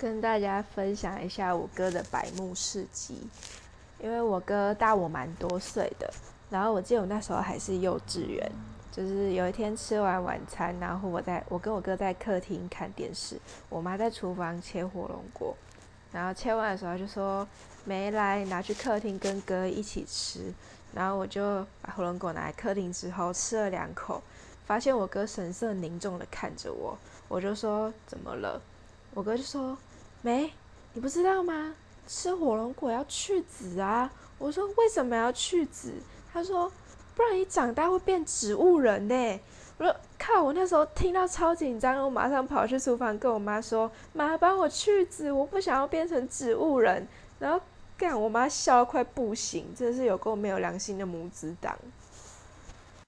跟大家分享一下我哥的百慕事迹，因为我哥大我蛮多岁的，然后我记得我那时候还是幼稚园，就是有一天吃完晚餐，然后我在我跟我哥在客厅看电视，我妈在厨房切火龙果，然后切完的时候就说没来拿去客厅跟哥一起吃，然后我就把火龙果拿来客厅之后吃了两口，发现我哥神色凝重的看着我，我就说怎么了？我哥就说。没，你不知道吗？吃火龙果要去籽啊！我说为什么要去籽？他说不然你长大会变植物人呢。我说靠！我那时候听到超紧张，我马上跑去厨房跟我妈说：“妈，帮我去籽，我不想要变成植物人。”然后干，我妈笑得快不行，真的是有够没有良心的母子党。